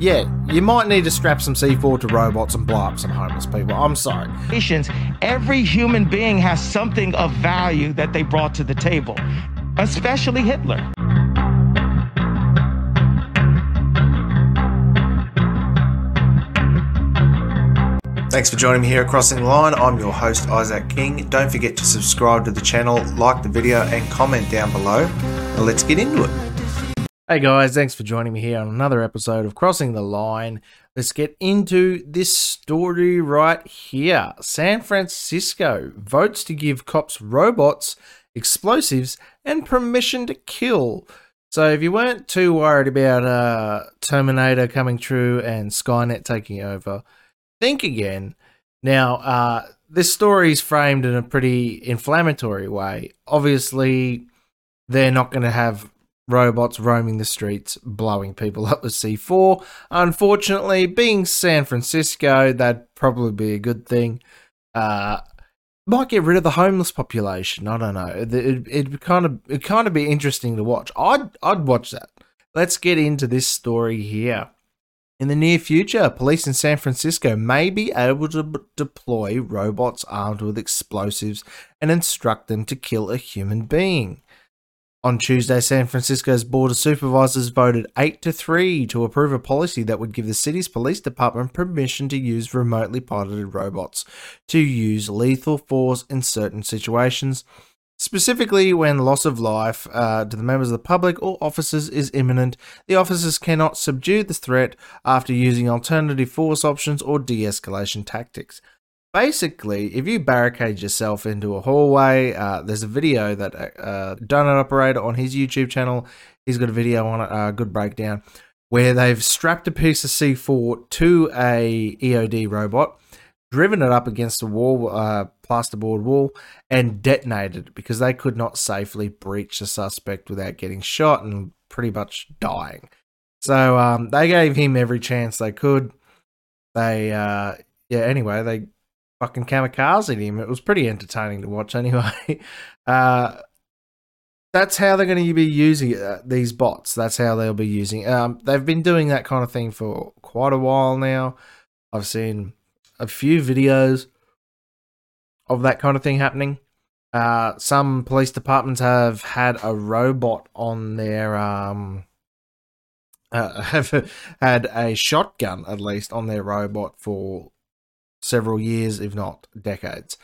Yeah, you might need to strap some C4 to robots and blow up some homeless people. I'm sorry. Every human being has something of value that they brought to the table, especially Hitler. Thanks for joining me here at Crossing the Line. I'm your host, Isaac King. Don't forget to subscribe to the channel, like the video, and comment down below. Now let's get into it. Hey guys, thanks for joining me here on another episode of Crossing the Line. Let's get into this story right here. San Francisco votes to give cops robots, explosives, and permission to kill. So if you weren't too worried about uh, Terminator coming true and Skynet taking over, think again. Now, uh, this story is framed in a pretty inflammatory way. Obviously, they're not going to have robots roaming the streets, blowing people up with C4. Unfortunately, being San Francisco, that'd probably be a good thing. Uh, might get rid of the homeless population. I don't know. It, it, it'd kind of it kind of be interesting to watch. I'd I'd watch that. Let's get into this story here. In the near future, police in San Francisco may be able to b- deploy robots armed with explosives and instruct them to kill a human being. On Tuesday, San Francisco's Board of Supervisors voted 8 to 3 to approve a policy that would give the city's police department permission to use remotely piloted robots to use lethal force in certain situations, specifically when loss of life uh, to the members of the public or officers is imminent. The officers cannot subdue the threat after using alternative force options or de escalation tactics basically, if you barricade yourself into a hallway, uh, there's a video that uh, Donut Operator on his YouTube channel, he's got a video on it, a uh, good breakdown, where they've strapped a piece of C4 to a EOD robot, driven it up against a wall, uh, plasterboard wall, and detonated it because they could not safely breach the suspect without getting shot and pretty much dying. So um, they gave him every chance they could. They, uh, yeah, anyway, they fucking kamikaze him. It was pretty entertaining to watch anyway. Uh, that's how they're going to be using uh, these bots. That's how they'll be using. Um, they've been doing that kind of thing for quite a while now. I've seen a few videos of that kind of thing happening. Uh, some police departments have had a robot on their um, uh, have had a shotgun at least on their robot for several years, if not decades.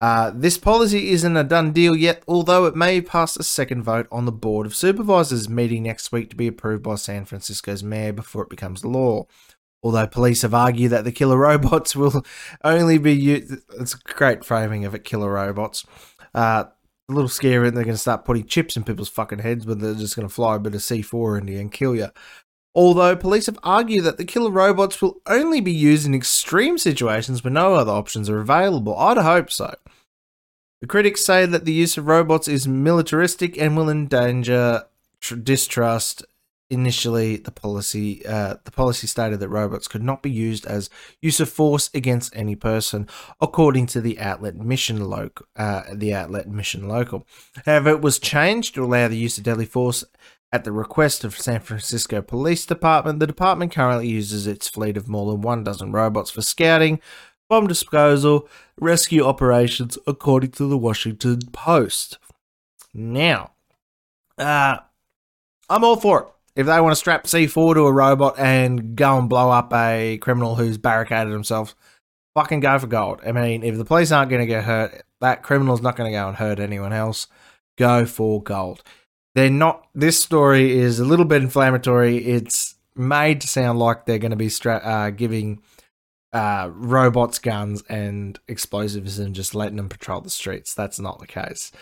Uh, this policy isn't a done deal yet, although it may pass a second vote on the Board of Supervisors meeting next week to be approved by San Francisco's mayor before it becomes law. Although police have argued that the killer robots will only be used. It's a great framing of it, killer robots. Uh, a little scary, and they're going to start putting chips in people's fucking heads, but they're just going to fly a bit of C4 into you and kill you. Although police have argued that the killer robots will only be used in extreme situations where no other options are available. I'd hope so. The critics say that the use of robots is militaristic and will endanger tr- distrust. Initially, the policy uh, the policy stated that robots could not be used as use of force against any person, according to the outlet mission local. Uh, the outlet mission local. However, it was changed to allow the use of deadly force at the request of San Francisco Police Department, the department currently uses its fleet of more than one dozen robots for scouting, bomb disposal, rescue operations, according to the Washington Post. Now, uh, I'm all for it. If they want to strap C4 to a robot and go and blow up a criminal who's barricaded himself, fucking go for gold. I mean, if the police aren't going to get hurt, that criminal's not going to go and hurt anyone else. Go for gold they're not. This story is a little bit inflammatory. It's made to sound like they're going to be stra- uh, giving uh, robots guns and explosives and just letting them patrol the streets. That's not the case.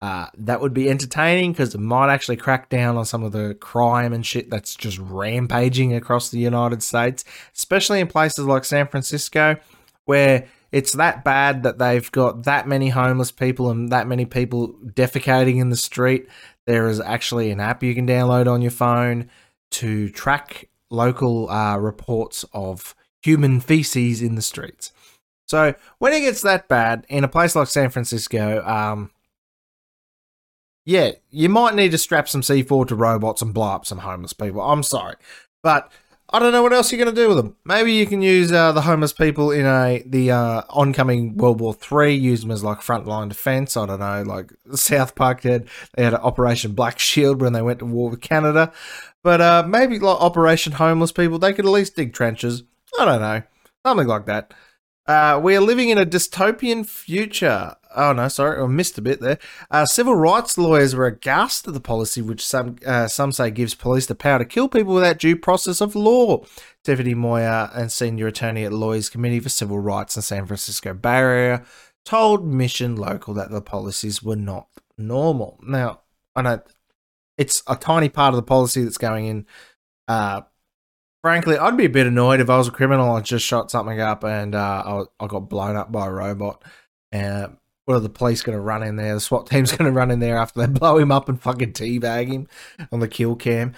Uh, that would be entertaining because it might actually crack down on some of the crime and shit that's just rampaging across the United States, especially in places like San Francisco, where it's that bad that they've got that many homeless people and that many people defecating in the street there is actually an app you can download on your phone to track local uh, reports of human feces in the streets. So when it gets that bad in a place like San Francisco, um, yeah, you might need to strap some C4 to robots and blow up some homeless people. I'm sorry. But I don't know what else you're going to do with them. Maybe you can use uh, the homeless people in a the uh, oncoming World War Three. Use them as like frontline defense. I don't know, like South Park did. They had Operation Black Shield when they went to war with Canada. But uh, maybe like Operation Homeless People, they could at least dig trenches. I don't know, something like that. Uh, we are living in a dystopian future. Oh no, sorry, I missed a bit there. Uh, civil rights lawyers were aghast at the policy, which some uh, some say gives police the power to kill people without due process of law. Tiffany Moyer and senior attorney at Lawyers Committee for Civil Rights in San Francisco Bay Area told Mission Local that the policies were not normal. Now, I know it's a tiny part of the policy that's going in uh, frankly, I'd be a bit annoyed if I was a criminal and just shot something up and uh, I, I got blown up by a robot. And what are the police going to run in there? The SWAT team's going to run in there after they blow him up and fucking teabag him on the kill cam.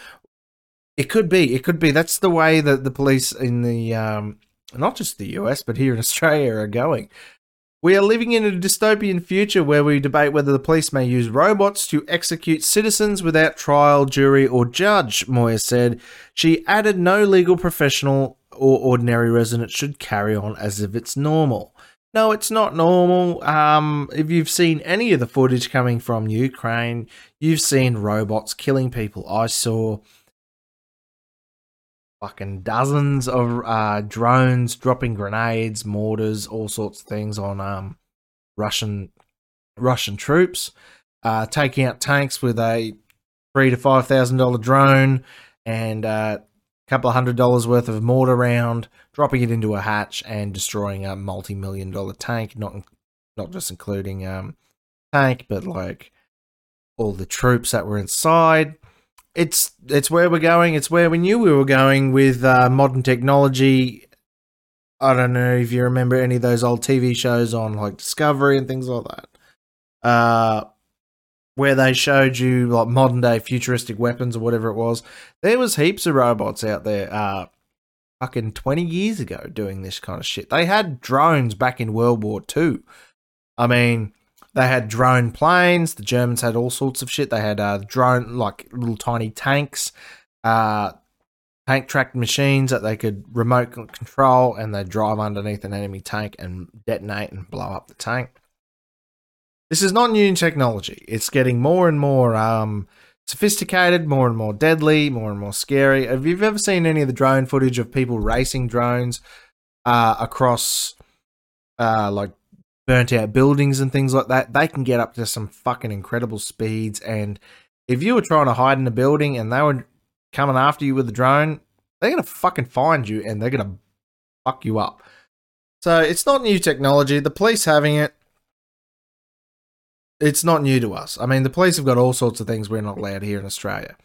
It could be. It could be. That's the way that the police in the, um, not just the US, but here in Australia are going. We are living in a dystopian future where we debate whether the police may use robots to execute citizens without trial, jury, or judge, Moyer said. She added no legal professional or ordinary resident should carry on as if it's normal. No, it's not normal. Um, if you've seen any of the footage coming from Ukraine, you've seen robots killing people. I saw fucking dozens of uh, drones dropping grenades, mortars, all sorts of things on um, Russian Russian troops, uh, taking out tanks with a three to five thousand dollar drone and uh, couple of hundred dollars worth of mortar round, dropping it into a hatch and destroying a multi million dollar tank. Not not just including um, tank, but like all the troops that were inside it's it's where we're going. It's where we knew we were going with uh, modern technology. I don't know if you remember any of those old TV shows on like Discovery and things like that, uh, where they showed you like modern day futuristic weapons or whatever it was. There was heaps of robots out there, uh, fucking twenty years ago, doing this kind of shit. They had drones back in World War Two. I mean, they had drone planes. The Germans had all sorts of shit. They had uh, drone, like little tiny tanks, uh, tank tracked machines that they could remote control and they'd drive underneath an enemy tank and detonate and blow up the tank. This is not new technology. It's getting more and more um, sophisticated, more and more deadly, more and more scary. Have you ever seen any of the drone footage of people racing drones uh, across uh, like burnt out buildings and things like that, they can get up to some fucking incredible speeds. And if you were trying to hide in a building and they were coming after you with a drone, they're gonna fucking find you and they're gonna fuck you up. So it's not new technology. The police having it, it's not new to us. I mean, the police have got all sorts of things we're not allowed here in Australia.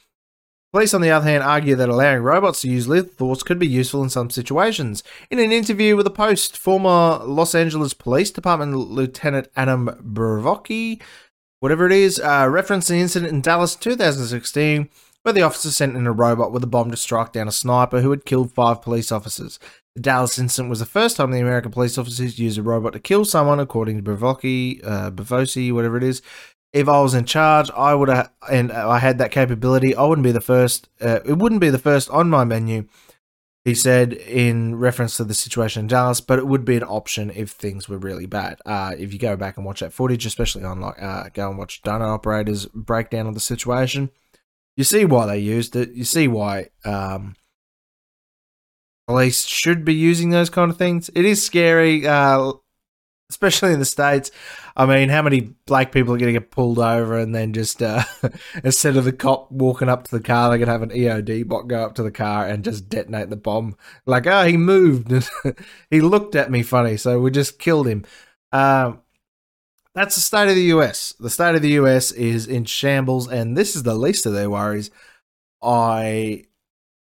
Police, on the other hand, argue that allowing robots to use lethal force could be useful in some situations. In an interview with the Post, former Los Angeles Police Department Lieutenant Adam Bravocky, whatever it is, uh, referenced an incident in Dallas 2016 where the officer sent in a robot with a bomb to strike down a sniper who had killed five police officers. The Dallas incident was the first time the American police officers used a robot to kill someone, according to Bravocky, uh, Bavosi, whatever it is if I was in charge, I would have, and I had that capability, I wouldn't be the first. Uh, it wouldn't be the first on my menu. He said in reference to the situation in Dallas, but it would be an option if things were really bad. Uh, if you go back and watch that footage, especially on like uh, go and watch Donut Operator's breakdown of the situation, you see why they used it. You see why um, police should be using those kind of things. It is scary. Uh, especially in the states. I mean, how many black people are going to get pulled over and then just uh, instead of the cop walking up to the car, going to have an EOD bot go up to the car and just detonate the bomb. Like, oh, he moved. he looked at me funny, so we just killed him. Um, that's the state of the US. The state of the US is in shambles, and this is the least of their worries. I,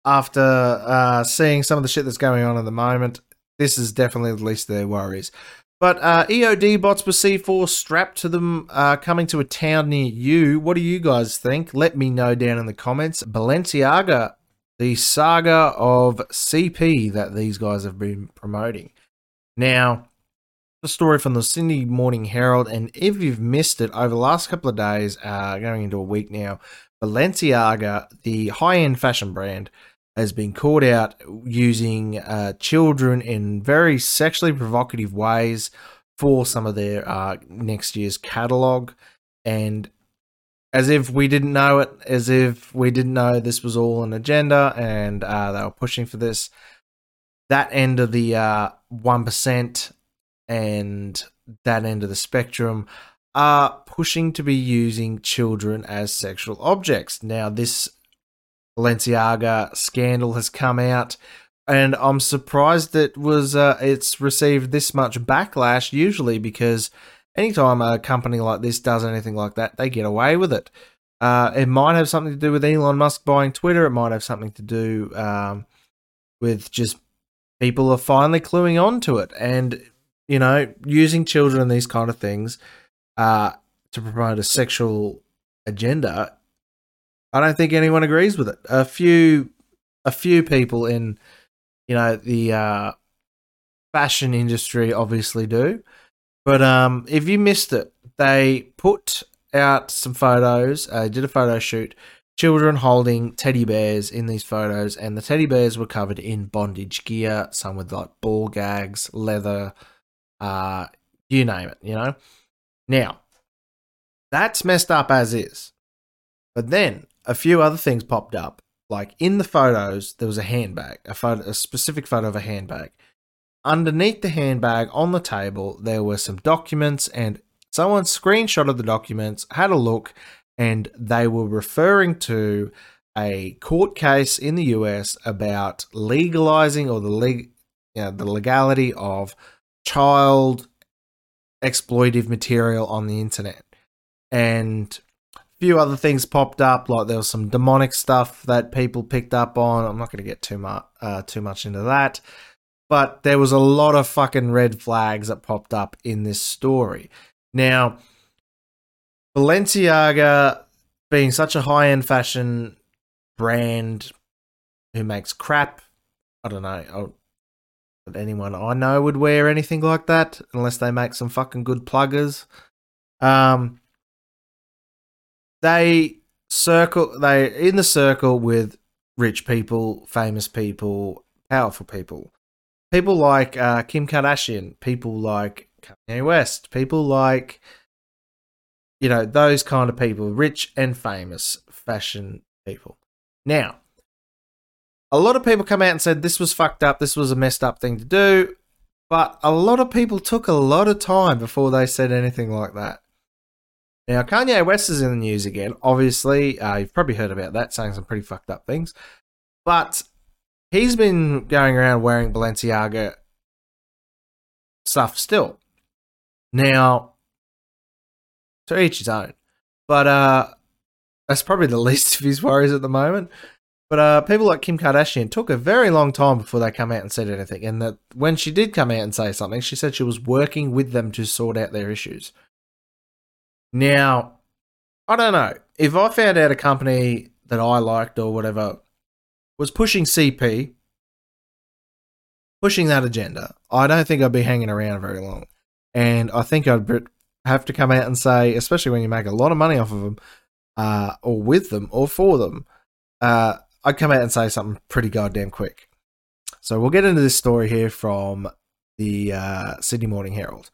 after uh, seeing some of the shit that's going on at the moment, this is definitely the least of their worries. But uh, EOD bots with C4 strapped to them uh, coming to a town near you. What do you guys think? Let me know down in the comments. Balenciaga, the saga of CP that these guys have been promoting. Now, the story from the Sydney Morning Herald, and if you've missed it over the last couple of days, uh, going into a week now, Balenciaga, the high end fashion brand, has been caught out using uh, children in very sexually provocative ways for some of their uh, next year's catalog. And as if we didn't know it, as if we didn't know this was all an agenda and uh, they were pushing for this. That end of the uh, 1% and that end of the spectrum are pushing to be using children as sexual objects. Now, this Balenciaga scandal has come out, and I'm surprised that was uh, it's received this much backlash. Usually, because anytime a company like this does anything like that, they get away with it. Uh, it might have something to do with Elon Musk buying Twitter. It might have something to do um, with just people are finally cluing on to it, and you know, using children and these kind of things uh, to promote a sexual agenda I don't think anyone agrees with it. A few, a few people in, you know, the uh, fashion industry obviously do. But um, if you missed it, they put out some photos. Uh, did a photo shoot. Children holding teddy bears in these photos, and the teddy bears were covered in bondage gear. Some with like ball gags, leather, uh, you name it. You know. Now, that's messed up as is. But then a few other things popped up. Like in the photos, there was a handbag, a photo, a specific photo of a handbag. Underneath the handbag on the table, there were some documents, and someone screenshotted the documents, had a look, and they were referring to a court case in the US about legalizing or the leg, you know, the legality of child exploitive material on the internet. And a few other things popped up, like there was some demonic stuff that people picked up on. I'm not going to get too much uh, too much into that, but there was a lot of fucking red flags that popped up in this story. Now, Balenciaga, being such a high end fashion brand who makes crap, I don't know. That anyone I know would wear anything like that unless they make some fucking good pluggers. Um, they circle they in the circle with rich people, famous people, powerful people. People like uh, Kim Kardashian, people like Kanye West, people like you know, those kind of people, rich and famous fashion people. Now, a lot of people come out and said this was fucked up, this was a messed up thing to do, but a lot of people took a lot of time before they said anything like that. Now, Kanye West is in the news again. Obviously, uh, you've probably heard about that, saying some pretty fucked up things. But he's been going around wearing Balenciaga stuff still. Now, to each his own. But uh, that's probably the least of his worries at the moment. But uh, people like Kim Kardashian took a very long time before they come out and said anything. And that when she did come out and say something, she said she was working with them to sort out their issues. Now, I don't know. If I found out a company that I liked or whatever was pushing CP, pushing that agenda, I don't think I'd be hanging around very long. And I think I'd have to come out and say, especially when you make a lot of money off of them, uh, or with them, or for them, uh, I'd come out and say something pretty goddamn quick. So we'll get into this story here from the uh, Sydney Morning Herald.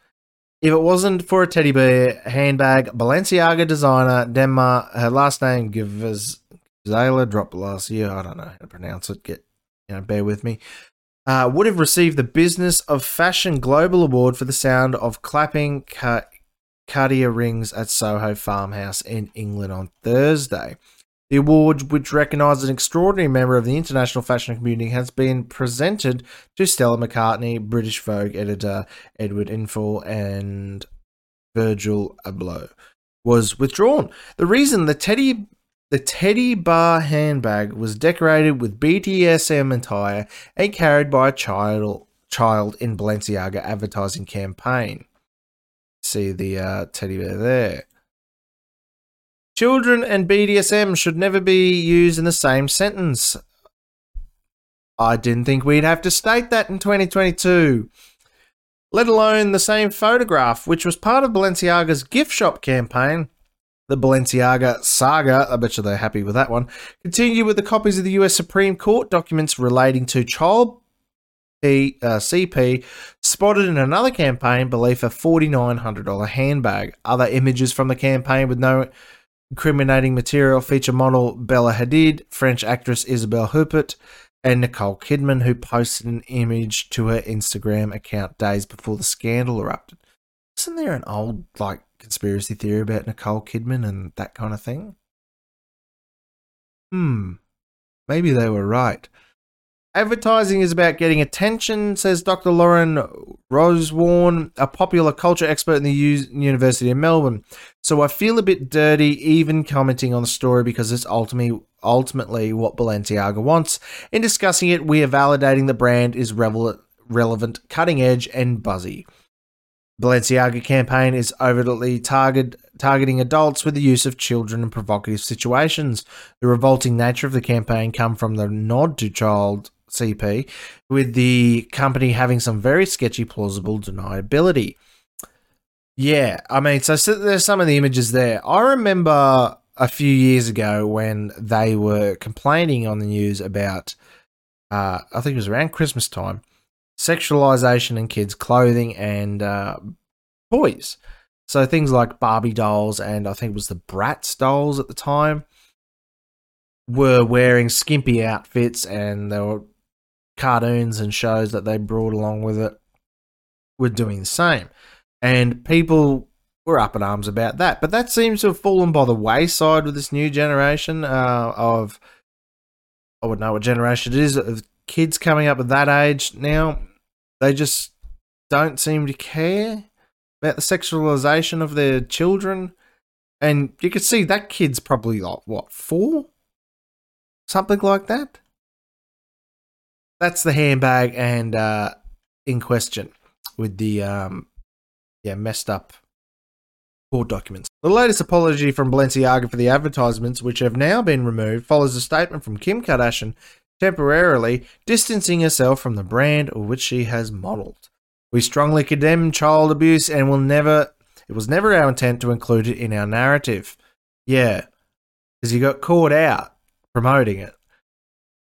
If it wasn't for a teddy bear handbag, Balenciaga designer Demna, her last name Gvasalia, dropped last year. I don't know how to pronounce it. Get you know, bear with me. Uh, would have received the Business of Fashion Global Award for the sound of clapping Cartier rings at Soho Farmhouse in England on Thursday. The award, which recognises an extraordinary member of the international fashion community, has been presented to Stella McCartney, British Vogue editor Edward Enninful, and Virgil Abloh. Was withdrawn. The reason the teddy the teddy bar handbag was decorated with BDSM attire and carried by a child child in Balenciaga advertising campaign. See the uh, teddy bear there. Children and BDSM should never be used in the same sentence. I didn't think we'd have to state that in 2022. Let alone the same photograph, which was part of Balenciaga's gift shop campaign, the Balenciaga saga, I bet you they're happy with that one, continue with the copies of the US Supreme Court documents relating to child P, uh, CP spotted in another campaign beneath a $4,900 handbag. Other images from the campaign with no incriminating material feature model Bella Hadid, French actress Isabelle Huppert, and Nicole Kidman, who posted an image to her Instagram account days before the scandal erupted. Isn't there an old like conspiracy theory about Nicole Kidman and that kind of thing? Hmm. Maybe they were right. Advertising is about getting attention, says Dr. Lauren Rosewarne, a popular culture expert in the U- University of Melbourne. So I feel a bit dirty even commenting on the story because it's ultimately ultimately what Balenciaga wants. In discussing it, we are validating the brand is relevant, relevant, cutting edge, and buzzy. Balenciaga campaign is overtly target, targeting adults with the use of children in provocative situations. The revolting nature of the campaign come from the nod to child CP, with the company having some very sketchy plausible deniability. Yeah, I mean, so, so there's some of the images there. I remember a few years ago when they were complaining on the news about, uh, I think it was around Christmas time, sexualization in kids' clothing and uh, toys. So things like Barbie dolls and I think it was the Bratz dolls at the time were wearing skimpy outfits and they were cartoons and shows that they brought along with it were doing the same. And people were up in arms about that. But that seems to have fallen by the wayside with this new generation uh, of, I wouldn't know what generation it is, of kids coming up at that age now. They just don't seem to care about the sexualization of their children. And you can see that kid's probably like, what, four? Something like that that's the handbag and uh, in question with the um, yeah messed up court documents. The latest apology from Balenciaga for the advertisements, which have now been removed, follows a statement from Kim Kardashian temporarily distancing herself from the brand which she has modeled. We strongly condemn child abuse and will never it was never our intent to include it in our narrative. Yeah, because you got caught out promoting it.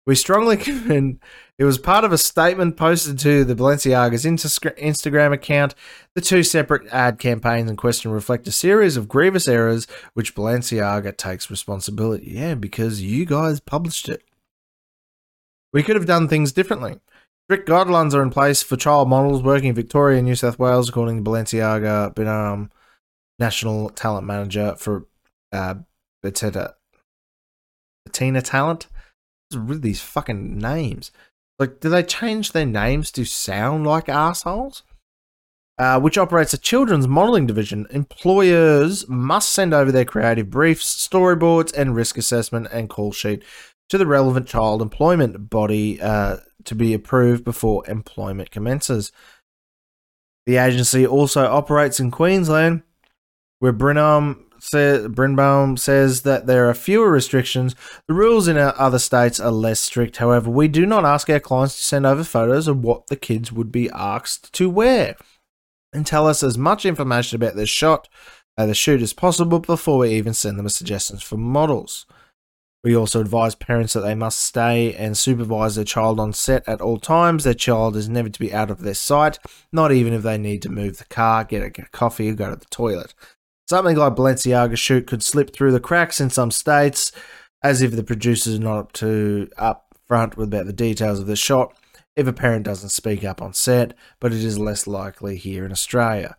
We strongly commend it was part of a statement posted to the Balenciaga's Instagram account. The two separate ad campaigns in question reflect a series of grievous errors which Balenciaga takes responsibility. Yeah, because you guys published it. We could have done things differently. Strict guidelines are in place for child models working in Victoria and New South Wales, according to Balenciaga, Benham, National Talent Manager for uh. Bettina Talent? Really, these fucking names. Like, do they change their names to sound like assholes? Uh, which operates a children's modeling division. Employers must send over their creative briefs, storyboards, and risk assessment and call sheet to the relevant child employment body uh, to be approved before employment commences. The agency also operates in Queensland, where Brenham say, Birnbaum says that there are fewer restrictions. The rules in our other states are less strict. However, we do not ask our clients to send over photos of what the kids would be asked to wear and tell us as much information about their shot, uh, the shoot as possible before we even send them suggestions for models. We also advise parents that they must stay and supervise their child on set at all times. Their child is never to be out of their sight, not even if they need to move the car, get a, get a coffee, or go to the toilet. Something like Balenciaga shoot could slip through the cracks in some states, as if the producers are not up to up front with about the details of the shot. If a parent doesn't speak up on set, but it is less likely here in Australia.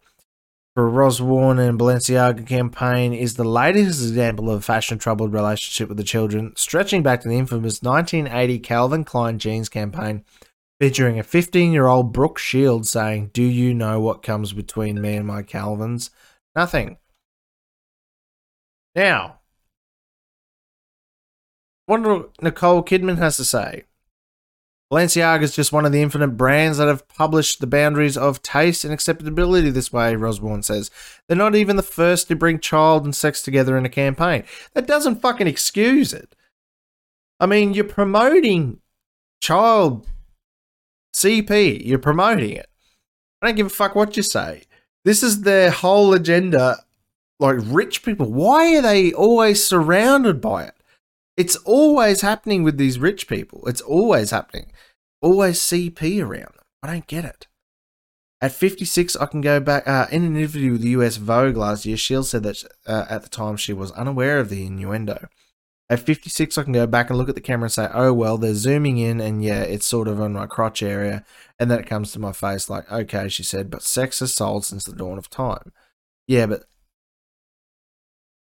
For Rosewarne and Balenciaga campaign is the latest example of a fashion troubled relationship with the children, stretching back to the infamous 1980 Calvin Klein jeans campaign, featuring a 15 year old Brooke Shields saying, Do you know what comes between me and my Calvins? Nothing. Now, what Nicole Kidman has to say. Balenciaga is just one of the infinite brands that have published the boundaries of taste and acceptability this way, Rosewarne says. They're not even the first to bring child and sex together in a campaign. That doesn't fucking excuse it. I mean, you're promoting child CP, you're promoting it. I don't give a fuck what you say. This is their whole agenda like rich people. Why are they always surrounded by it? It's always happening with these rich people. It's always happening. Always CP around them. I don't get it. At 56, I can go back. Uh, in an interview with the US Vogue last year, Shield said that uh, at the time she was unaware of the innuendo. At 56, I can go back and look at the camera and say, oh, well, they're zooming in, and yeah, it's sort of on my crotch area. And then it comes to my face, like, okay, she said, but sex has sold since the dawn of time. Yeah, but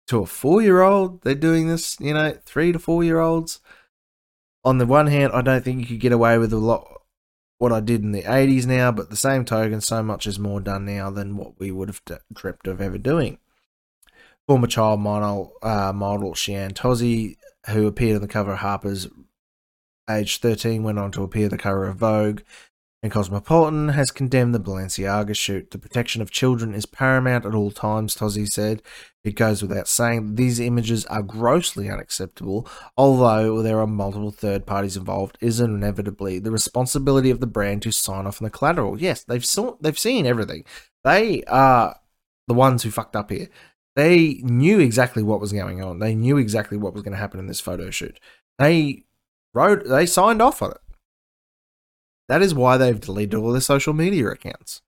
to a four year old, they're doing this, you know, three to four year olds. On the one hand, I don't think you could get away with a lot what I did in the 80s now, but the same token, so much is more done now than what we would have dreamt of ever doing former child model, uh, model Shian Tosi, who appeared on the cover of Harper's, age 13, went on to appear the cover of Vogue and Cosmopolitan, has condemned the Balenciaga shoot. The protection of children is paramount at all times, Tosi said. It goes without saying that these images are grossly unacceptable, although there are multiple third parties involved, is inevitably the responsibility of the brand to sign off on the collateral. Yes, they've saw, they've seen everything. They are the ones who fucked up here. They knew exactly what was going on. They knew exactly what was going to happen in this photo shoot. They wrote, they signed off on it. That is why they've deleted all their social media accounts.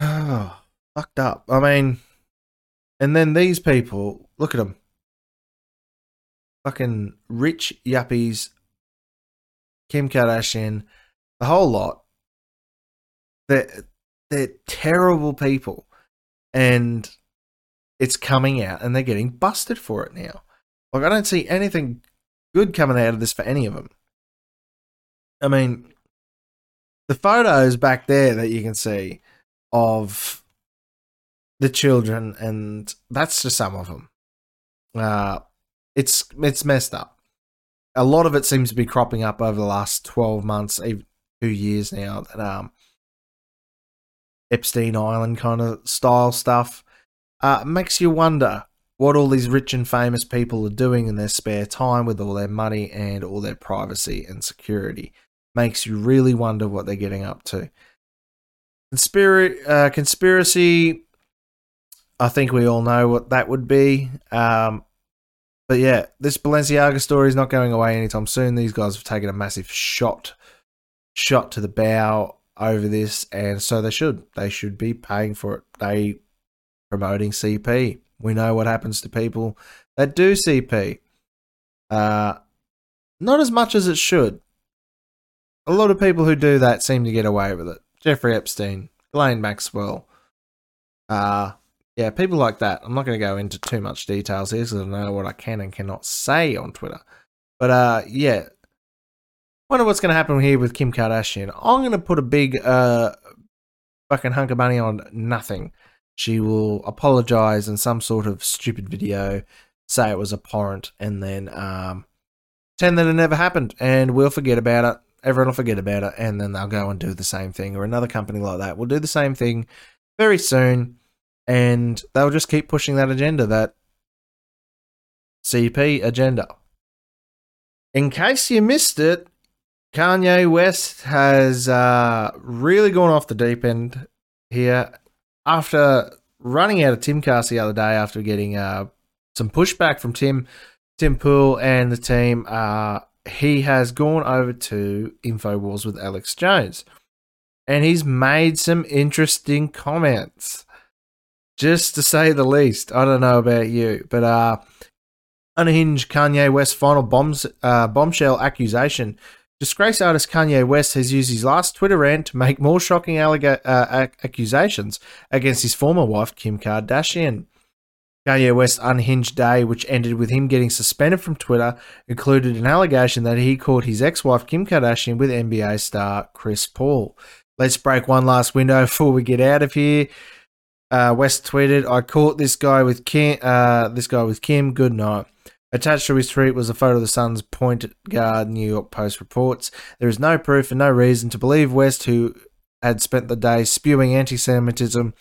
Oh, fucked up. I mean, and then these people, look at them. Fucking rich yuppies, Kim Kardashian, the whole lot. They're, they're terrible people. And it's coming out and they're getting busted for it now. Like, I don't see anything good coming out of this for any of them. I mean, the photos back there that you can see of the children, and that's just some of them. Uh, it's it's messed up. A lot of it seems to be cropping up over the last twelve months, even two years now. That um, Epstein Island kind of style stuff uh, makes you wonder what all these rich and famous people are doing in their spare time with all their money and all their privacy and security. Makes you really wonder what they're getting up to. Conspiracy, uh, conspiracy. I think we all know what that would be. Um, but yeah, this Balenciaga story is not going away anytime soon. These guys have taken a massive shot, shot to the bow over this, and so they should. They should be paying for it. They promoting CP. We know what happens to people that do CP. Uh, not as much as it should. A lot of people who do that seem to get away with it. Jeffrey Epstein, Ghislaine Maxwell. Uh, yeah, people like that. I'm not going to go into too much details here because I know what I can and cannot say on Twitter. But uh, yeah, wonder what's going to happen here with Kim Kardashian. I'm going to put a big uh, fucking hunk of money on nothing she will apologize in some sort of stupid video, say it was abhorrent, and then um, pretend that it never happened, and we'll forget about it. Everyone will forget about it, and then they'll go and do the same thing, or another company like that will do the same thing very soon, and they'll just keep pushing that agenda, that CP agenda. In case you missed it, Kanye West has uh, really gone off the deep end here after running out of Timcast the other day after getting uh, some pushback from Tim Tim Pool and the team, uh, he has gone over to Infowars with Alex Jones, and he's made some interesting comments, just to say the least. I don't know about you, but uh, unhinged Kanye West final bombs uh, bombshell accusation Disgrace artist Kanye West has used his last Twitter rant to make more shocking allega- uh, accusations against his former wife, Kim Kardashian. Kanye West's unhinged day, which ended with him getting suspended from Twitter, included an allegation that he caught his ex wife, Kim Kardashian, with NBA star Chris Paul. Let's break one last window before we get out of here. Uh, West tweeted, "I caught this guy with Kim. Uh, this guy with Kim. Good night." Attached to his tweet was a photo of the Suns' point guard, New York Post reports. There is no proof and no reason to believe West, who had spent the day spewing anti Semitism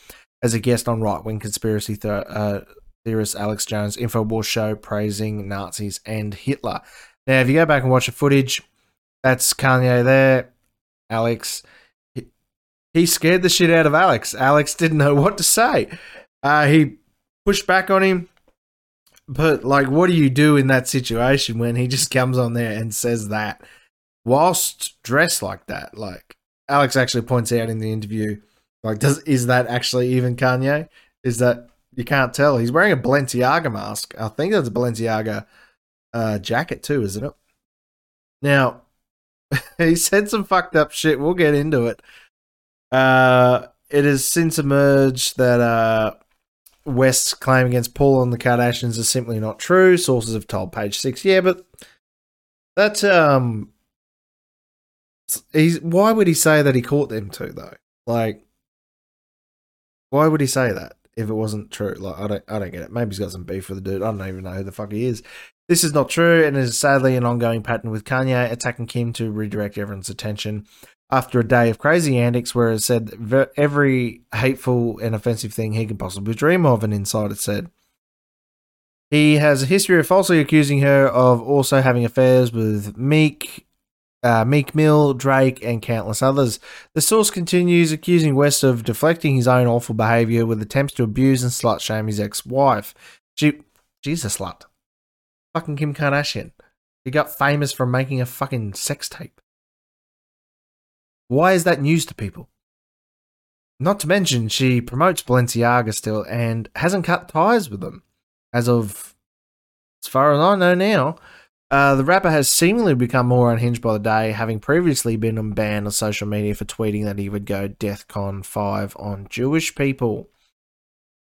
as a guest on right wing conspiracy th- uh, theorist Alex Jones' InfoWars show praising Nazis and Hitler. Now, if you go back and watch the footage, that's Kanye there, Alex. He, scared the shit out of Alex. Alex didn't know what to say. Uh, he pushed back on him. But like, what do you do in that situation when he just comes on there and says that whilst dressed like that? Like Alex actually points out in the interview, like, does is that actually even Kanye? Is that you can't tell? He's wearing a Balenciaga mask. I think that's a Balenciaga uh, jacket too, isn't it? Now, he said some fucked up shit. We'll get into it. Uh, it has since emerged that uh, West's claim against Paul and the Kardashians is simply not true. Sources have told Page Six. Yeah, but that's um, he's why would he say that he caught them too though? Like, why would he say that if it wasn't true? Like, I don't, I don't get it. Maybe he's got some beef with the dude. I don't even know who the fuck he is. This is not true, and is sadly an ongoing pattern with Kanye attacking Kim to redirect everyone's attention after a day of crazy antics where it said every hateful and offensive thing he could possibly dream of, and inside it said. He has a history of falsely accusing her of also having affairs with Meek, uh, Meek Mill, Drake, and countless others. The source continues accusing West of deflecting his own awful behavior with attempts to abuse and slut shame his ex wife. She, she's a slut. Fucking Kim Kardashian. He got famous for making a fucking sex tape. Why is that news to people? Not to mention, she promotes Balenciaga still and hasn't cut ties with them. As of, as far as I know now, uh, the rapper has seemingly become more unhinged by the day, having previously been on ban on social media for tweeting that he would go DEFCON 5 on Jewish people.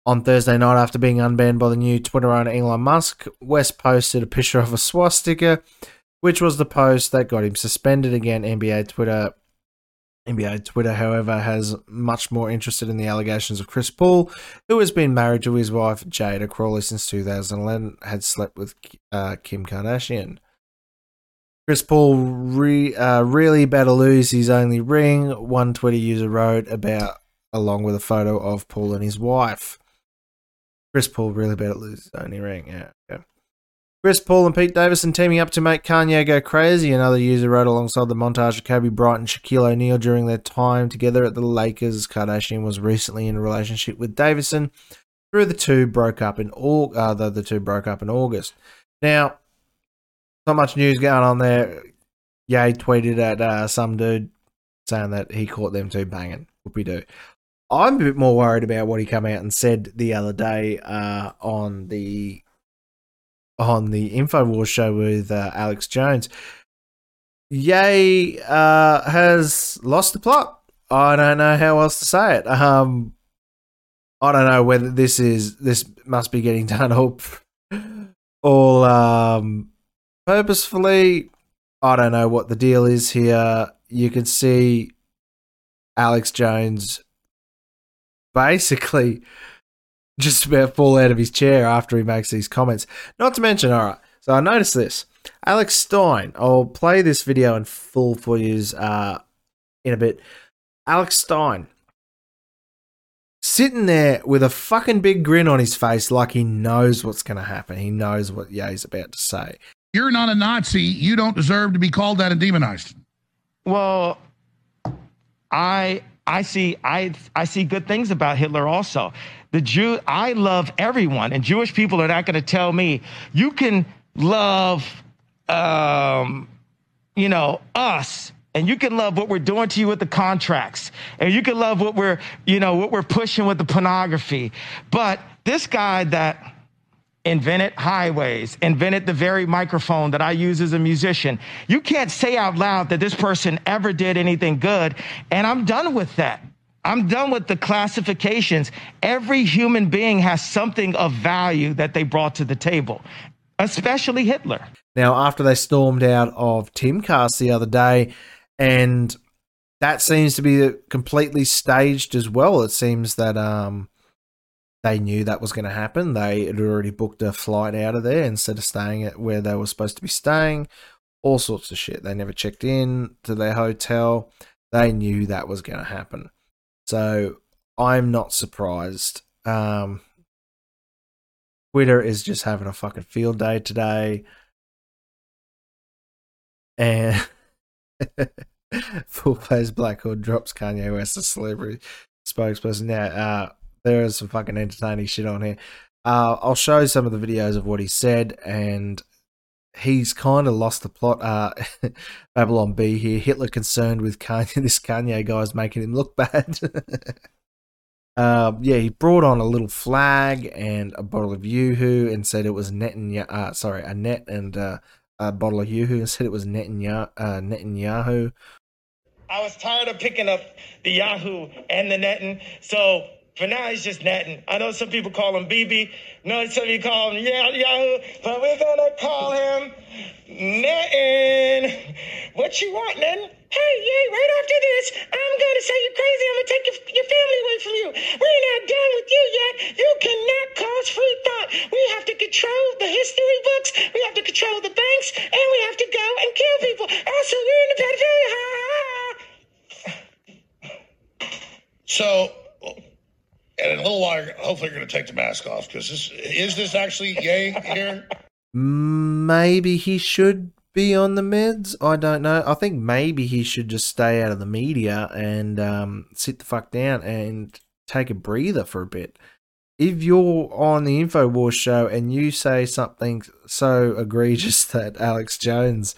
On Thursday night, after being unbanned by the new Twitter owner Elon Musk, West posted a picture of a swastika, which was the post that got him suspended again. NBA Twitter NBA Twitter, however, has much more interested in the allegations of Chris Paul, who has been married to his wife Jada Crawley since 2011, had slept with uh, Kim Kardashian. Chris Paul re, uh, really better lose his only ring, one Twitter user wrote about, along with a photo of Paul and his wife. Chris Paul really better lose his only ring, yeah. Okay. Chris Paul and Pete Davidson teaming up to make Kanye go crazy. Another user wrote alongside the montage of Kobe Bryant and Shaquille O'Neal during their time together at the Lakers. Kardashian was recently in a relationship with Davidson. Through the two broke up in all, uh, the, two broke up in August. Now, not much news going on there. Ye tweeted at uh, some dude saying that he caught them two banging. Whoopie do. I'm a bit more worried about what he came out and said the other day uh, on the on the Infowars show with uh, Alex Jones. Yay uh, has lost the plot. I don't know how else to say it. Um, I don't know whether this is this must be getting done all all um, purposefully. I don't know what the deal is here. You can see Alex Jones basically just about fall out of his chair after he makes these comments. Not to mention, all right, so I noticed this. Alex Stein, I'll play this video in full for you uh, in a bit. Alex Stein sitting there with a fucking big grin on his face like he knows what's going to happen. He knows what Ye's about to say. You're not a Nazi. You don't deserve to be called that and demonized. Well, I I see I I see good things about Hitler also. The Jew I love everyone, and Jewish people are not going to tell me you can love, um, you know, us. And you can love what we're doing to you with the contracts, and you can love what we're, you know, what we're pushing with the pornography. But this guy that invented highways, invented the very microphone that I use as a musician. You can't say out loud that this person ever did anything good. And I'm done with that. I'm done with the classifications. Every human being has something of value that they brought to the table, especially Hitler. Now, after they stormed out of Timcast the other day, and that seems to be completely staged as well. It seems that um, they knew that was going to happen. They had already booked a flight out of there instead of staying at where they were supposed to be staying. All sorts of shit. They never checked in to their hotel. They knew that was going to happen. So I'm not surprised. Um, Twitter is just having a fucking field day today. And Full face Black Hood drops Kanye West, a celebrity spokesperson. Now, uh, there is some fucking entertaining shit on here. Uh, I'll show some of the videos of what he said, and he's kind of lost the plot. Uh, Babylon Bee here. Hitler concerned with Kanye. This Kanye guy's making him look bad. uh, yeah, he brought on a little flag and a bottle of Yoo-Hoo and said it was Netanyahu. Uh, sorry, a net and uh, a bottle of Yoo-Hoo and said it was Netanyahu. Uh, Netanyahu. I was tired of picking up the Yahoo and the netting, so for now, he's just netting. I know some people call him BB. No, some people call him Yahoo, but we're gonna call him netting. What you want, netting? Hey, yeah, right after this, I'm gonna say you're crazy. I'm gonna take your, your family away from you. We're not done with you yet. You cannot cause free thought. We have to control the history books. We have to control the banks, and we have to go and kill people. Also, we're in the pedophilia. So, and in a little while, hopefully, you're going to take the mask off because this is this actually Yay here? Maybe he should be on the meds. I don't know. I think maybe he should just stay out of the media and um, sit the fuck down and take a breather for a bit. If you're on the InfoWars show and you say something so egregious that Alex Jones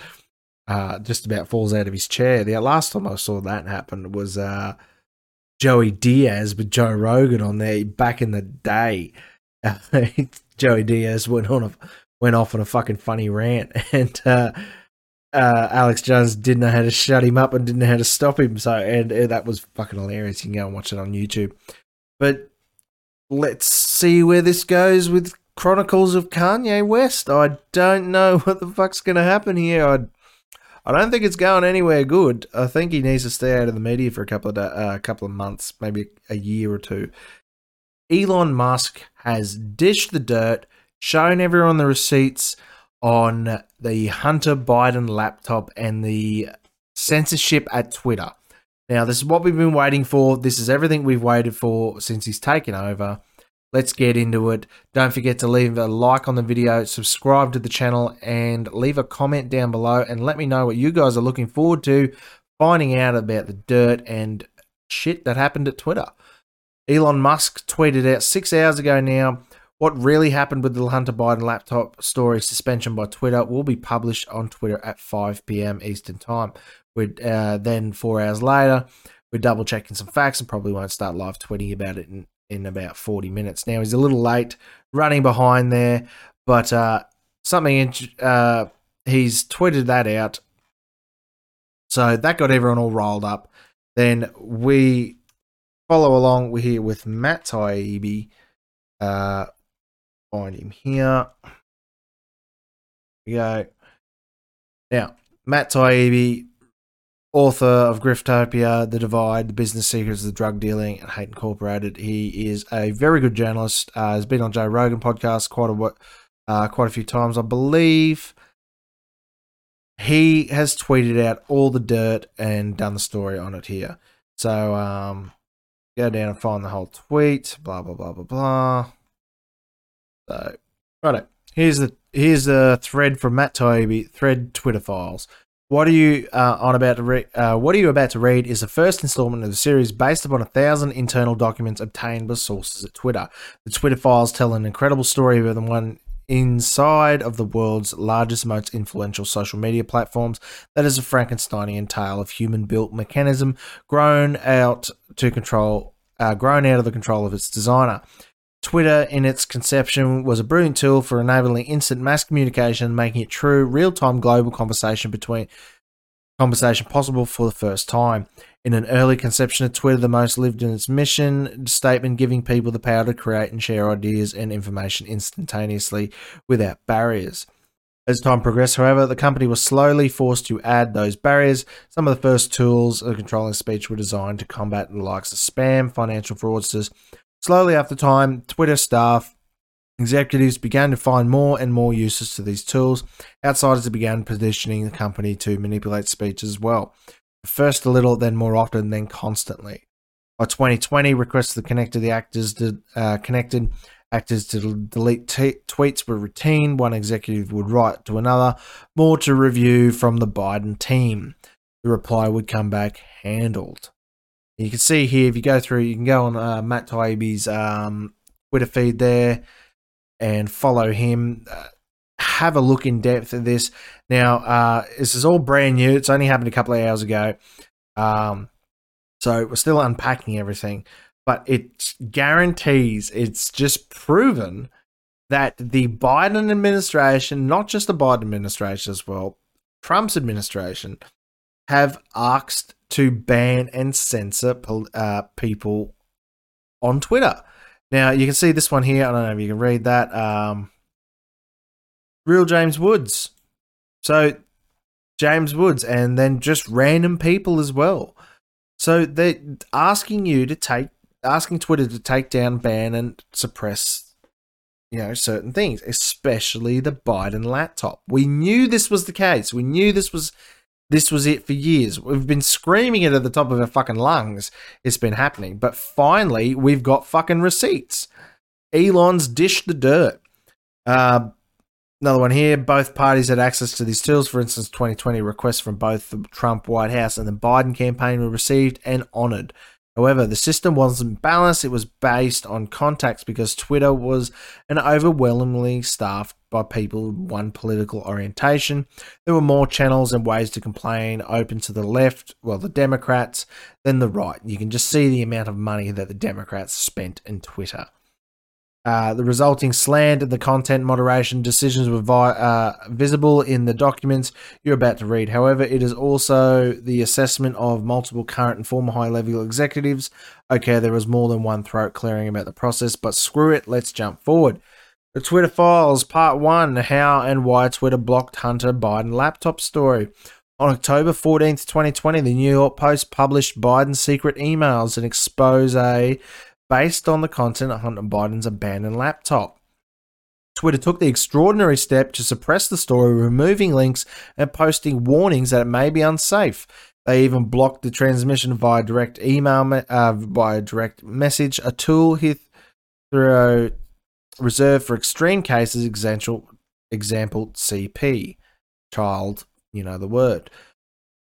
uh, just about falls out of his chair, the last time I saw that happen was uh, Joey Diaz with Joe Rogan on there back in the day. Joey Diaz went on a went off on a fucking funny rant, and uh, uh, Alex Jones didn't know how to shut him up and didn't know how to stop him. So, and, and that was fucking hilarious. You can go and watch it on YouTube. But let's see where this goes with Chronicles of Kanye West. I don't know what the fuck's going to happen here. I I don't think it's going anywhere good. I think he needs to stay out of the media for a couple of a uh, couple of months, maybe a year or two. Elon Musk has dished the dirt, shown everyone the receipts on the Hunter Biden laptop and the censorship at Twitter. Now, this is what we've been waiting for. This is everything we've waited for since he's taken over. Let's get into it. Don't forget to leave a like on the video, subscribe to the channel, and leave a comment down below and let me know what you guys are looking forward to finding out about the dirt and shit that happened at Twitter. Elon Musk tweeted out six hours ago now what really happened with the Hunter Biden laptop story suspension by Twitter will be published on Twitter at 5 p.m. Eastern Time. we uh, then, four hours later, we're double checking some facts and probably won't start live tweeting about it in about 40 minutes. Now he's a little late, running behind there, but uh, something uh, he's tweeted that out. So that got everyone all rolled up. Then we follow along We're here with Matt Taibbi. Uh, find him here. Here we go. Now, Matt Taibbi author of Griftopia, The Divide, The Business Secrets of the Drug Dealing, and Hate Incorporated. He is a very good journalist. Uh, has been on Joe Rogan podcast quite a uh, quite a few times, I believe. He has tweeted out all the dirt and done the story on it here. So um, go down and find the whole tweet. Blah blah blah blah blah. So right, here's the here's the thread from Matt Taibbi, thread Twitter files. What are you uh, on about to read? Uh, what are you about to read is the first installment of the series based upon a thousand internal documents obtained by sources at Twitter. The Twitter files tell an incredible story of the one inside of the world's largest, most influential social media platforms. That is a Frankensteinian tale of human-built mechanism grown out to control, uh, grown out of the control of its designer. Twitter, in its conception, was a brilliant tool for enabling instant mass communication, making it true, real-time global conversation between conversation possible for the first time. In an early conception of Twitter, the most lived in its mission statement, giving people the power to create and share ideas and information instantaneously without barriers. As time progressed, however, the company was slowly forced to add those barriers. Some of the first tools of controlling speech were designed to combat the likes of spam, financial fraudsters, Slowly after time, Twitter staff executives began to find more and more uses to these tools. Outsiders began positioning the company to manipulate speech as well. First a little, then more often, then constantly. By 2020, requests to connect to the actors to, uh, connected actors to delete t- tweets were routine. One executive would write to another, more to review from the Biden team. The reply would come back handled. You can see here if you go through, you can go on uh, Matt Taibbi's um, Twitter feed there and follow him. Uh, have a look in depth at this. Now, uh, this is all brand new. It's only happened a couple of hours ago. Um, so we're still unpacking everything, but it guarantees, it's just proven that the Biden administration, not just the Biden administration as well, Trump's administration, have asked to ban and censor uh, people on Twitter. Now you can see this one here. I don't know if you can read that. Um, real James Woods. So James Woods, and then just random people as well. So they're asking you to take, asking Twitter to take down, ban, and suppress, you know, certain things, especially the Biden laptop. We knew this was the case. We knew this was this was it for years. We've been screaming it at the top of our fucking lungs. It's been happening. But finally, we've got fucking receipts. Elon's dished the dirt. Uh, Another one here. Both parties had access to these tools. For instance, 2020 requests from both the Trump White House and the Biden campaign were received and honored. However, the system wasn't balanced. It was based on contacts because Twitter was an overwhelmingly staffed by people with one political orientation. There were more channels and ways to complain open to the left, well, the Democrats, than the right. You can just see the amount of money that the Democrats spent in Twitter. Uh, the resulting slant and the content moderation decisions were vi- uh, visible in the documents you're about to read. However, it is also the assessment of multiple current and former high level executives. Okay, there was more than one throat clearing about the process, but screw it, let's jump forward. The Twitter Files, Part 1 How and Why Twitter Blocked Hunter Biden Laptop Story. On October 14th, 2020, the New York Post published Biden's secret emails, and expose a based on the content of Hunter Biden's abandoned laptop. Twitter took the extraordinary step to suppress the story, removing links and posting warnings that it may be unsafe. They even blocked the transmission via direct email, uh, via direct message, a tool through reserved for extreme cases. Example, example CP, child, you know the word.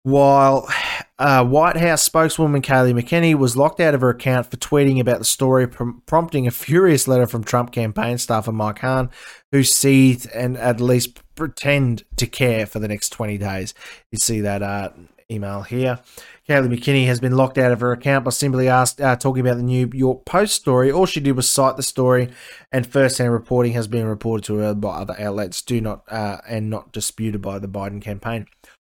While uh, White House spokeswoman Kayleigh McEnany was locked out of her account for tweeting about the story, prom- prompting a furious letter from Trump campaign staffer Mike Hahn, who seethed and at least pretend to care for the next 20 days. You see that uh, email here. Kayleigh McEnany has been locked out of her account by simply asked, uh, talking about the New York Post story. All she did was cite the story, and first-hand reporting has been reported to her by other outlets, do not uh, and not disputed by the Biden campaign.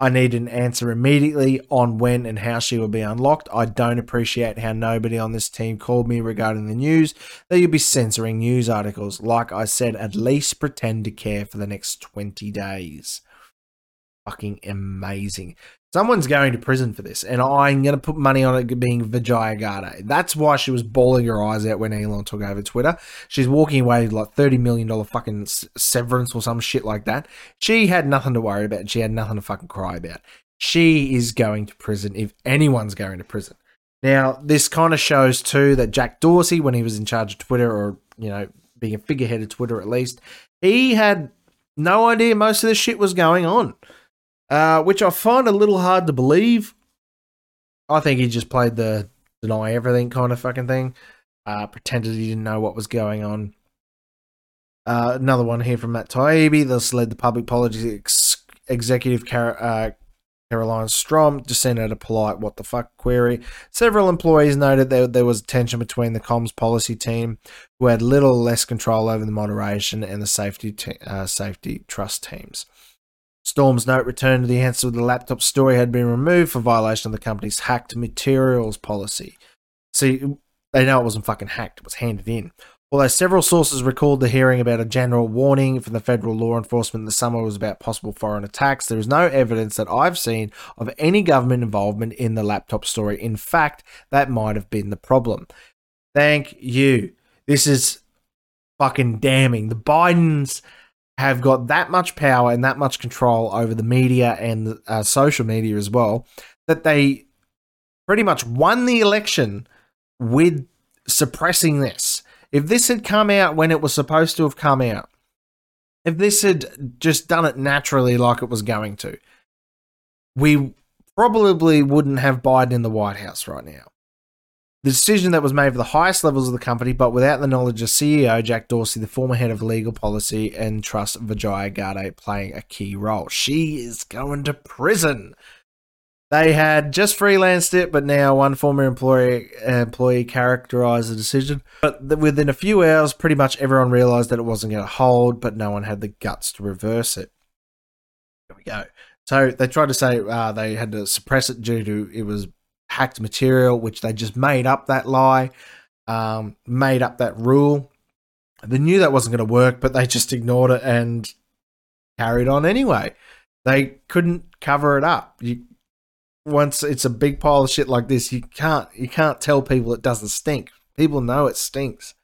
I need an answer immediately on when and how she will be unlocked. I don't appreciate how nobody on this team called me regarding the news that you'll be censoring news articles. Like I said, at least pretend to care for the next 20 days. Fucking amazing. Someone's going to prison for this, and I'm going to put money on it being Vijaya Gadde. That's why she was bawling her eyes out when Elon took over Twitter. She's walking away with like $30 million fucking severance or some shit like that. She had nothing to worry about. She had nothing to fucking cry about. She is going to prison if anyone's going to prison. Now, this kind of shows too that Jack Dorsey, when he was in charge of Twitter, or, you know, being a figurehead of Twitter at least, he had no idea most of this shit was going on uh, which I find a little hard to believe. I think he just played the deny everything kind of fucking thing, uh, pretended he didn't know what was going on. Uh, another one here from Matt Taibbi. This led the public policy ex- executive Car- uh, Caroline Strom to send out a polite "what the fuck" query. Several employees noted that there was tension between the comms policy team, who had little less control over the moderation, and the safety te- uh, safety trust teams. Strom's note returned to the answer the laptop story had been removed for violation of the company's hacked materials policy. See, they know it wasn't fucking hacked, it was handed in. Although several sources recalled the hearing about a general warning from the federal law enforcement in the summer was about possible foreign attacks, there is no evidence that I've seen of any government involvement in the laptop story. In fact, that might have been the problem. Thank you. This is fucking damning. The Bidens have got that much power and that much control over the media and uh, social media as well that they pretty much won the election with suppressing this. If this had come out when it was supposed to have come out, if this had just done it naturally like it was going to, we probably wouldn't have Biden in the White House right now. The decision that was made for the highest levels of the company, but without the knowledge of CEO Jack Dorsey, the former head of legal policy and trust Vijaya Gadde playing a key role. She is going to prison. They had just freelanced it, but now one former employee employee characterized the decision. But within a few hours, pretty much everyone realized that it wasn't going to hold, but no one had the guts to reverse it. Here we go. So they tried to say uh, they had to suppress it due to it was hacked material, which they just made up that lie, um, made up that rule. They knew that wasn't going to work, but they just ignored it and carried on anyway. They couldn't cover it up. You, once it's a big pile of shit like this, you can't you can't tell people it doesn't stink. People know it stinks.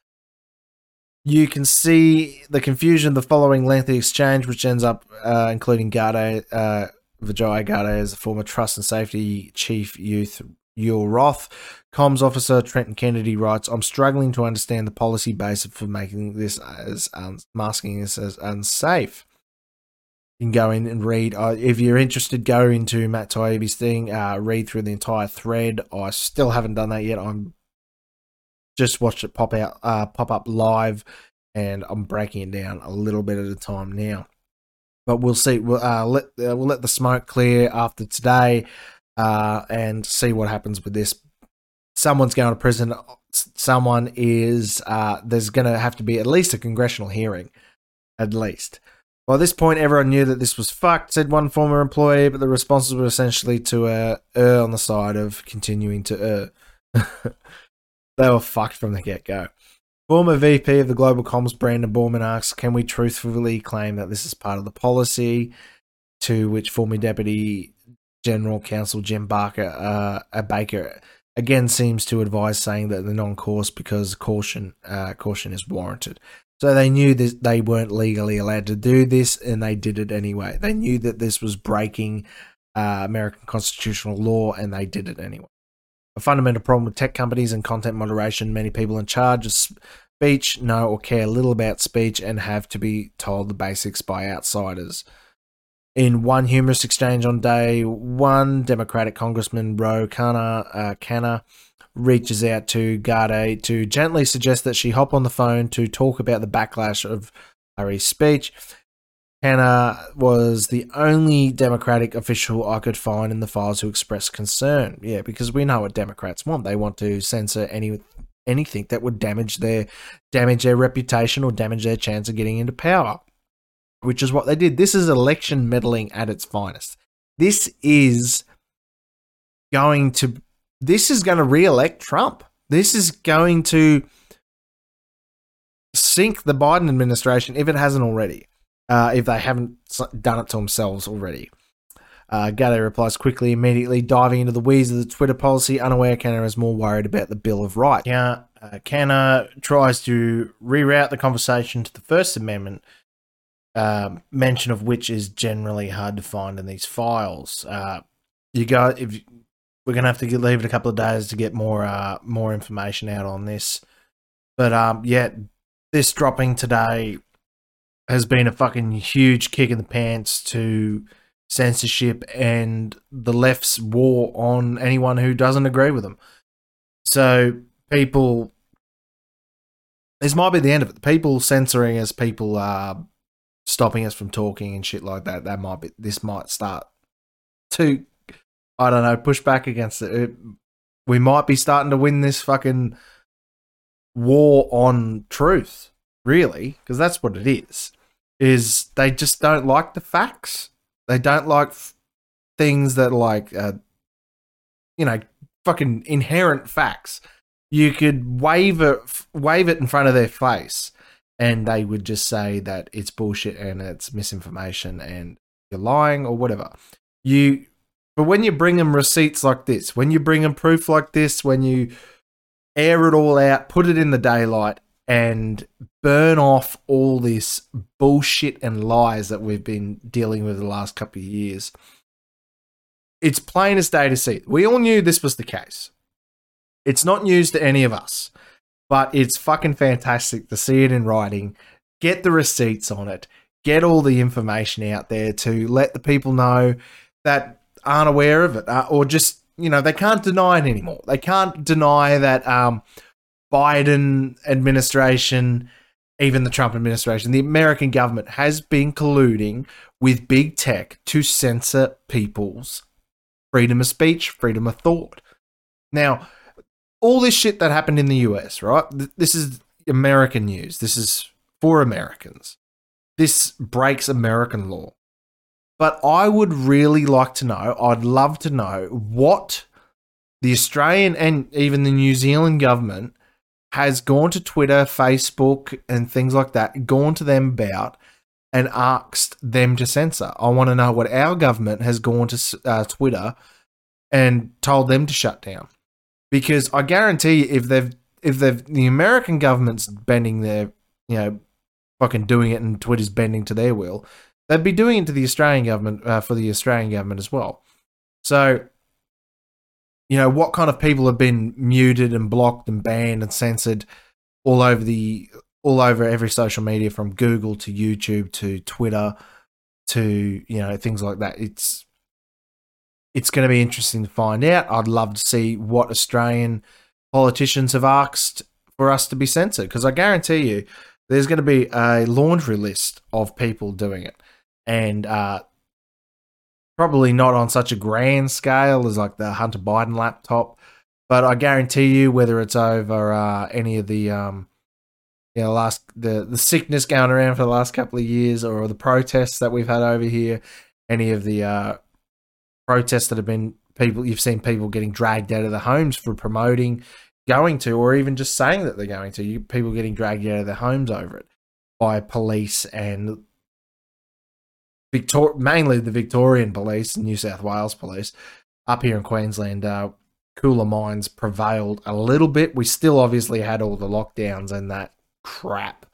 You can see the confusion of the following lengthy exchange, which ends up uh, including Gadde, uh, Vijay Gadde as a former trust and safety chief youth Yoel Roth. Comms officer Trenton Kennedy writes, I'm struggling to understand the policy basis for making this as masking this as unsafe. You can go in and read. Uh, if you're interested, go into Matt Taibbi's thing, uh, read through the entire thread. I still haven't done that yet. I'm just watched it pop out, uh, pop up live, and I'm breaking it down a little bit at a time now. But we'll see. We'll uh, let uh, we'll let the smoke clear after today, uh, and see what happens with this. Someone's going to prison. Someone is. Uh, there's going to have to be at least a congressional hearing, at least. By this point, everyone knew that this was fucked, said one former employee, but the responses were essentially to uh, err on the side of continuing to err. they were fucked from the get go. Former VP of the Global Comms, Brandon Borrman asks, Can we truthfully claim that this is part of the policy? To which former Deputy General Counsel Jim Barker, uh, Baker, again seems to advise saying that the non-course because caution uh, caution is warranted. So they knew that they weren't legally allowed to do this, and they did it anyway. They knew that this was breaking uh, American constitutional law, and they did it anyway. A fundamental problem with tech companies and content moderation, many people in charge of speech know or care little about speech and have to be told the basics by outsiders. In one humorous exchange on day one, Democratic Congressman Ro Khanna, uh, Khanna reaches out to Gadde to gently suggest that she hop on the phone to talk about the backlash of Larry's speech. Khanna was the only Democratic official I could find in the files who expressed concern. Yeah, because we know what Democrats want. They want to censor any anything that would damage their damage their reputation or damage their chance of getting into power. Which is what they did. This is election meddling at its finest. This is going to this is going to re-elect Trump. This is going to sink the Biden administration if it hasn't already uh, if they haven't done it to themselves already. Uh, replies quickly, immediately diving into the weeds of the Twitter policy, unaware Khanna is more worried about the Bill of Rights. Yeah, uh, Khanna tries to reroute the conversation to the First Amendment, uh, mention of which is generally hard to find in these files. Uh, you got if we're gonna have to get, leave it a couple of days to get more uh, more information out on this, but um, yeah, this dropping today has been a fucking huge kick in the pants to censorship and the left's war on anyone who doesn't agree with them. So people, this might be the end of it. People censoring as people uh, stopping us from talking and shit like that. That might be. This might start to, I don't know, push back against it. it we might be starting to win this fucking war on truth really, because that's what it is, is they just don't like the facts. They don't like f- things that like, uh, you know, fucking inherent facts. You could wave it, wave it in front of their face, and they would just say that it's bullshit and it's misinformation and you're lying or whatever. You, but when you bring them receipts like this, when you bring them proof like this, when you air it all out, put it in the daylight, and burn off all this bullshit and lies that we've been dealing with the last couple of years. It's plain as day to see. We all knew this was the case. It's not news to any of us, but it's fucking fantastic to see it in writing, get the receipts on it, get all the information out there to let the people know that aren't aware of it uh, or just you know, they can't deny it anymore. They can't deny that um, Biden administration, even the Trump administration, the American government has been colluding with big tech to censor people's freedom of speech, freedom of thought. Now, all this shit that happened in the US, right? This is American news. This is for Americans. This breaks American law. But I would really like to know, I'd love to know what the Australian and even the New Zealand government has gone to Twitter, Facebook, and things like that, gone to them about and asked them to censor. I want to know what our government has gone to uh, Twitter and told them to shut down. Because I guarantee if they've if they've the American government's bending their you know fucking doing it and Twitter's bending to their will, they'd be doing it to the Australian government uh, for the Australian government as well. So, you know, what kind of people have been muted and blocked and banned and censored all over the all over every social media from Google to YouTube to Twitter to you know things like that. It's it's going to be interesting to find out. I'd love to see what Australian politicians have asked for us to be censored because I guarantee you there's going to be a laundry list of people doing it and uh, probably not on such a grand scale as like the Hunter Biden laptop. But I guarantee you, whether it's over uh, any of the um, you know last the the sickness going around for the last couple of years, or the protests that we've had over here, any of the uh, protests that have been people you've seen people getting dragged out of their homes for promoting going to or even just saying that they're going to you people getting dragged out of their homes over it by police and Victor- mainly the Victorian police New South Wales police up here in Queensland, uh, cooler minds prevailed a little bit. We still obviously had all the lockdowns and that crap,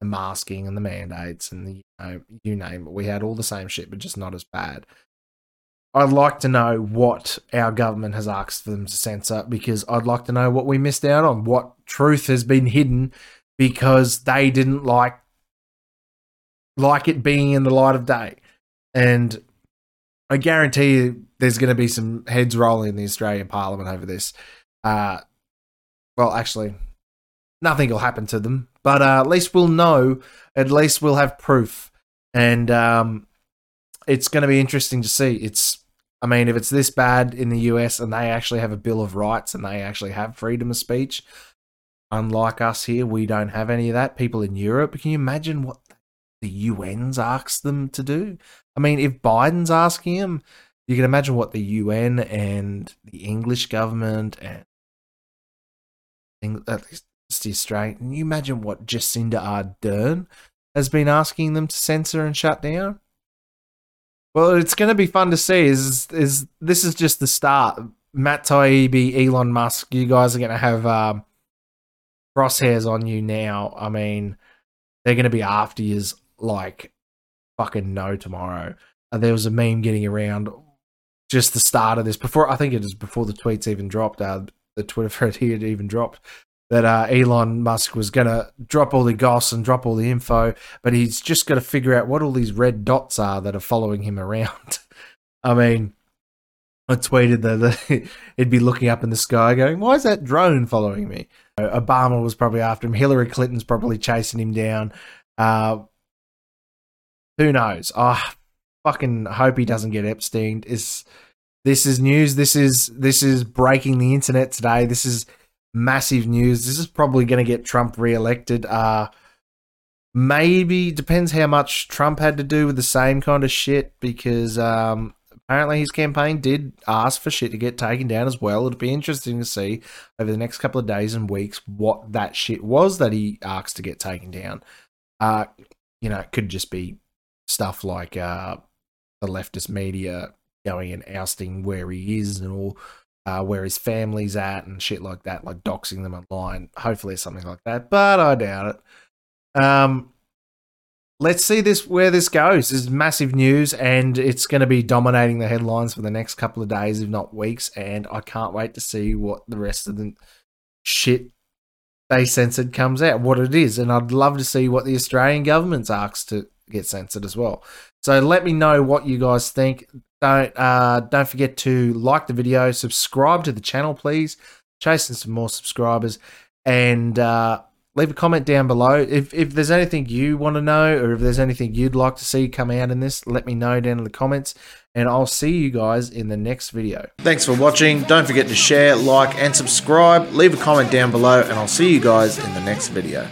the masking and the mandates and the you, know, you name it. We had all the same shit, but just not as bad. I'd like to know what our government has asked them to censor because I'd like to know what we missed out on, what truth has been hidden because they didn't like like it being in the light of day. And I guarantee you there's going to be some heads rolling in the Australian Parliament over this. Uh, well, actually, nothing will happen to them, but uh, at least we'll know. At least we'll have proof, and um, it's going to be interesting to see. It's, I mean, if it's this bad in the US and they actually have a Bill of Rights and they actually have freedom of speech, unlike us here, we don't have any of that. People in Europe, can you imagine what the UN's asked them to do? I mean, if Biden's asking him, you can imagine what the UN and the English government and at least the Australian. Can you imagine what Jacinda Ardern has been asking them to censor and shut down? Well, it's going to be fun to see. Is is this is just the start? Matt Taibbi, Elon Musk, you guys are going to have um, crosshairs on you now. I mean, they're going to be after you like fucking no tomorrow. Uh, there was a meme getting around just the start of this before I think it was before the tweets even dropped. Uh, the Twitter thread here even dropped that uh, Elon Musk was going to drop all the goss and drop all the info, but he's just got to figure out what all these red dots are that are following him around. I mean, I tweeted that he'd be looking up in the sky going, Why is that drone following me? Obama was probably after him. Hillary Clinton's probably chasing him down. Uh, who knows? I fucking hope he doesn't get Epstein. Is this is news? This is this is breaking the internet today. This is massive news. This is probably going to get Trump reelected. Uh maybe depends how much Trump had to do with the same kind of shit because um apparently his campaign did ask for shit to get taken down as well. It'll be interesting to see over the next couple of days and weeks what that shit was that he asked to get taken down. Uh, you know, it could just be stuff like uh, the leftist media going and ousting where he is and all, uh, where his family's at and shit like that, like doxing them online. Hopefully, it's something like that, but I doubt it. Um, let's see this where this goes. This is massive news, and it's going to be dominating the headlines for the next couple of days, if not weeks. And I can't wait to see what the rest of the shit they censored comes out, what it is, and I'd love to see what the Australian government's asked to get censored as well. So let me know what you guys think. Don't uh, don't forget to like the video, subscribe to the channel, please. Chasing some more subscribers, and uh, leave a comment down below. If if there's anything you want to know, or if there's anything you'd like to see come out in this, let me know down in the comments. And I'll see you guys in the next video. Thanks for watching. Don't forget to share, like, and subscribe. Leave a comment down below, and I'll see you guys in the next video.